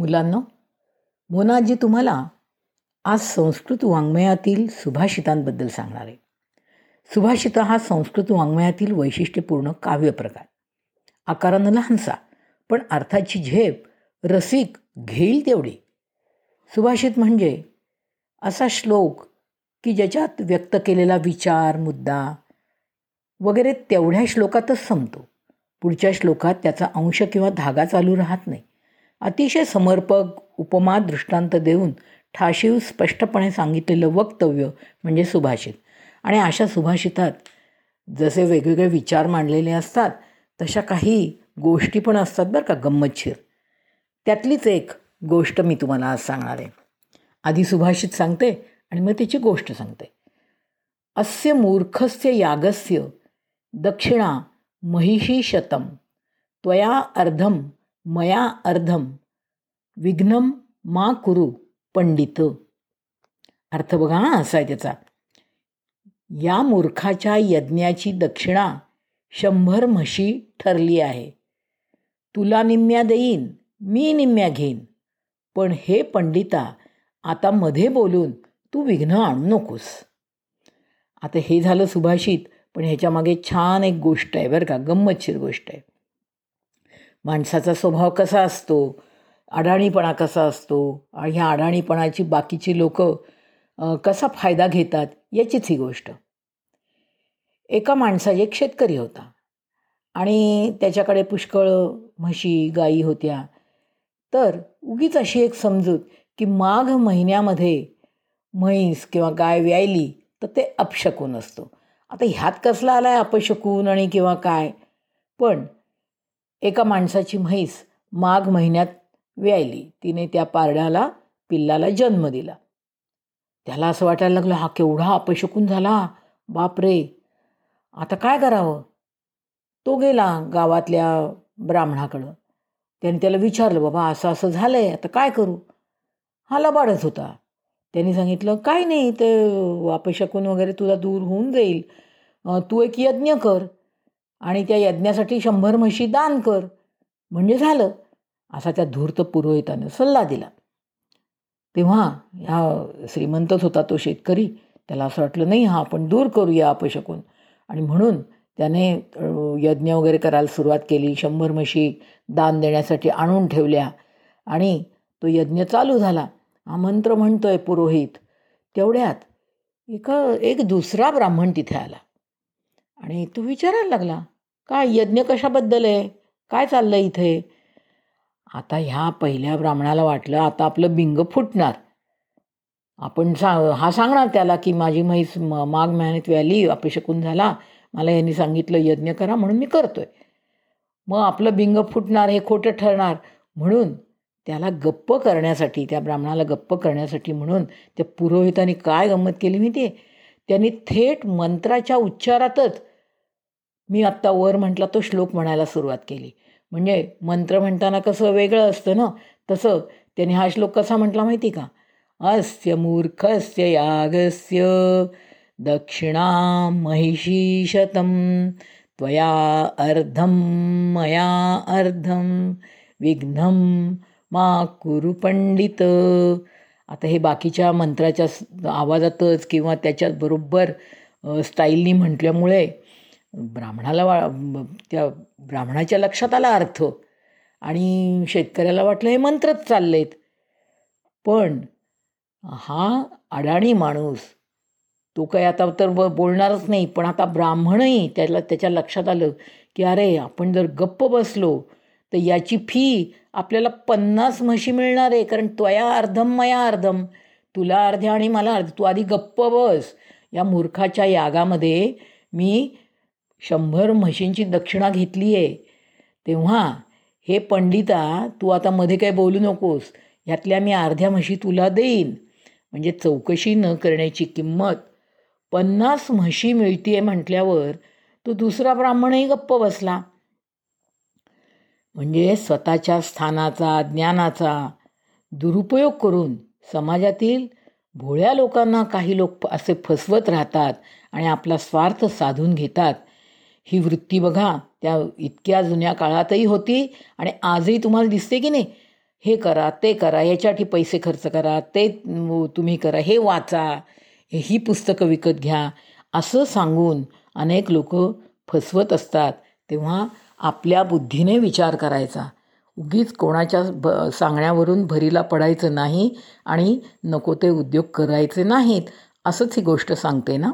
मुलांनो मोनाजी तुम्हाला आज संस्कृत वाङ्मयातील सुभाषितांबद्दल सांगणार आहे. सुभाषित हा संस्कृत वाङ्मयातील वैशिष्ट्यपूर्ण काव्यप्रकार आकारानं लहानसा पण अर्थाची झेप रसिक घेईल तेवढी. सुभाषित म्हणजे असा श्लोक की ज्याच्यात व्यक्त केलेला विचार मुद्दा वगैरे तेवढ्या श्लोकातच संपतो. पुढच्या श्लोकात त्याचा अंश किंवा धागा चालू राहत नाही. अतिशय समर्पक उपमा दृष्टांत देऊन ठाशीव स्पष्टपणे सांगितलेलं वक्तव्य म्हणजे सुभाषित. आणि अशा सुभाषितात जसे वेगवेगळे विचार मांडलेले असतात तशा काही गोष्टी पण असतात बरं का गंमतशीर. त्यातलीच एक गोष्ट मी तुम्हाला आज सांगणार आहे. आधी सुभाषित सांगते आणि मग तिची गोष्ट सांगते. अस्य मूर्खस्य यागस्य दक्षिणा महिषी शतम त्वया अर्धम मया अर्धम विघ्नम मा कुरु पंडित। अर्थ बघा हा असा आहे त्याचा. या मूर्खाच्या यज्ञाची दक्षिणा शंभर म्हशी ठरली आहे. तुला निम्म्या देईन मी निम्म्या घेईन. पण हे पंडिता आता मध्ये बोलून तू विघ्न आणू नकोस. आता हे झालं सुभाषित पण ह्याच्यामागे छान एक गोष्ट आहे बरं का गंमतशीर गोष्ट आहे. माणसाचा स्वभाव कसा असतो अडाणीपणा कसा असतो आणि ह्या अडाणीपणाची बाकीची लोक कसा फायदा घेतात याचीच ही गोष्ट. एका माणसाचे एक शेतकरी होता आणि त्याच्याकडे पुष्कळ म्हशी गायी होत्या. तर उगीच अशी एक समजूत की माघ महिन्यामध्ये म्हैस किंवा गाय व्यायली तर ते अपशकून असतो. आता ह्यात कसला आला आहे अपशकून आणि किंवा काय? पण एका माणसाची म्हैस माघ महिन्यात व्यायली. तिने त्या पारड्याला पिल्लाला जन्म दिला. त्याला असं वाटायला लागलं हा केवढा अपशकून झाला. बाप रे आता काय करावं? तो गेला गावातल्या ब्राह्मणाकडं. त्याने त्याला विचारलं बाबा असं असं झालं आहे आता काय करू? हा लबाडच होता. त्यांनी सांगितलं काय नाही ते अपशकून वगैरे तुला दूर होऊन जाईल. तू एक यज्ञ कर. आणि त्या यज्ञासाठी शंभर म्हशी दान कर. म्हणजे झालं. असा त्या धूर्त पुरोहितानं सल्ला दिला. तेव्हा ह्या श्रीमंतच होता तो शेतकरी. त्याला असं वाटलं नाही हा आपण दूर करूया अपशकून. आणि म्हणून त्याने यज्ञ वगैरे करायला सुरुवात केली. शंभर म्हशी दान देण्यासाठी आणून ठेवल्या. आणि तो यज्ञ चालू झाला. हा मंत्र म्हणतोय पुरोहित. तेवढ्यात एक एक दुसरा ब्राह्मण तिथे आला. आणि तो विचारायला लागला काय यज्ञ कशाबद्दल आहे? काय चाललं इथे? आता ह्या पहिल्या ब्राह्मणाला वाटलं आता आपलं बिंग फुटणार. आपण सा हा सांगणार त्याला की माझी म्हैस म मेहनत व्याली अपशकून झाला. मला यांनी सांगितलं यज्ञ करा म्हणून मी करतोय. मग आपलं बिंग फुटणार हे खोटं ठरणार. म्हणून त्याला गप्प करण्यासाठी त्या ब्राह्मणाला गप्प करण्यासाठी म्हणून त्या पुरोहितांनी काय गंमत केली माहिती आहे त्यांनी थेट मंत्राच्या उच्चारातच मी आत्ता वर म्हटला तो श्लोक म्हणायला सुरुवात केली. म्हणजे मंत्र म्हणताना कसं वेगळं असतं ना तसं त्याने हा श्लोक कसा म्हटला माहिती का? अस्य मूर्खस्य यागस्य दक्षिणा महिषी शतम त्वया अर्धम मया अर्धम विघ्नम मा कुरु पंडित. आता हे बाकीच्या मंत्राच्या आवाजातच किंवा त्याच्यात बरोबर स्टाईलनी म्हटल्यामुळे ब्राह्मणाला वा त्या ब्राह्मणाच्या लक्षात आला अर्थ. आणि शेतकऱ्याला वाटलं हे मंत्रच चाललेत. पण हा अडाणी माणूस तो काही आता तर बोलणारच नाही पण आता ब्राह्मणही त्याला त्याच्या लक्षात आलं की अरे आपण जर गप्प बसलो तर याची फी आपल्याला पन्नास म्हशी मिळणार आहे कारण त्वया अर्धम मया अर्धम. तुला अर्ध्या आणि मला अर्ध. तू आधी गप्प बस. या मूर्खाच्या यागामध्ये मी शंभर म्हशींची दक्षिणा घेतली आहे तेव्हा हे पंडिता तू आता मध्ये काय बोलू नकोस. ह्यातल्या मी अर्ध्या म्हशी तुला देईन. म्हणजे चौकशी न करण्याची किंमत. पन्नास म्हशी मिळतीये म्हटल्यावर तो दुसरा ब्राह्मणही गप्प बसला. म्हणजे स्वतःच्या स्थानाचा ज्ञानाचा दुरुपयोग करून समाजातील भोळ्या लोकांना काही लोक असे फसवत राहतात आणि आपला स्वार्थ साधून घेतात. ही वृत्ती बघा. त्या इतक्या जुन्या काळातही होती आणि आजही तुम्हाला दिसते की नाही? हे करा ते करा याच्यासाठी पैसे खर्च करा ते तुम्ही करा हे वाचा ही पुस्तकं विकत घ्या. असं सांगून अनेक लोक फसवत असतात. तेव्हा आपल्या बुद्धीने विचार करायचा. उगीच कोणाच्या ब सांगण्यावरून भरीला पडायचं नाही आणि नको ते उद्योग करायचे नाहीत. असंच ही गोष्ट सांगते ना?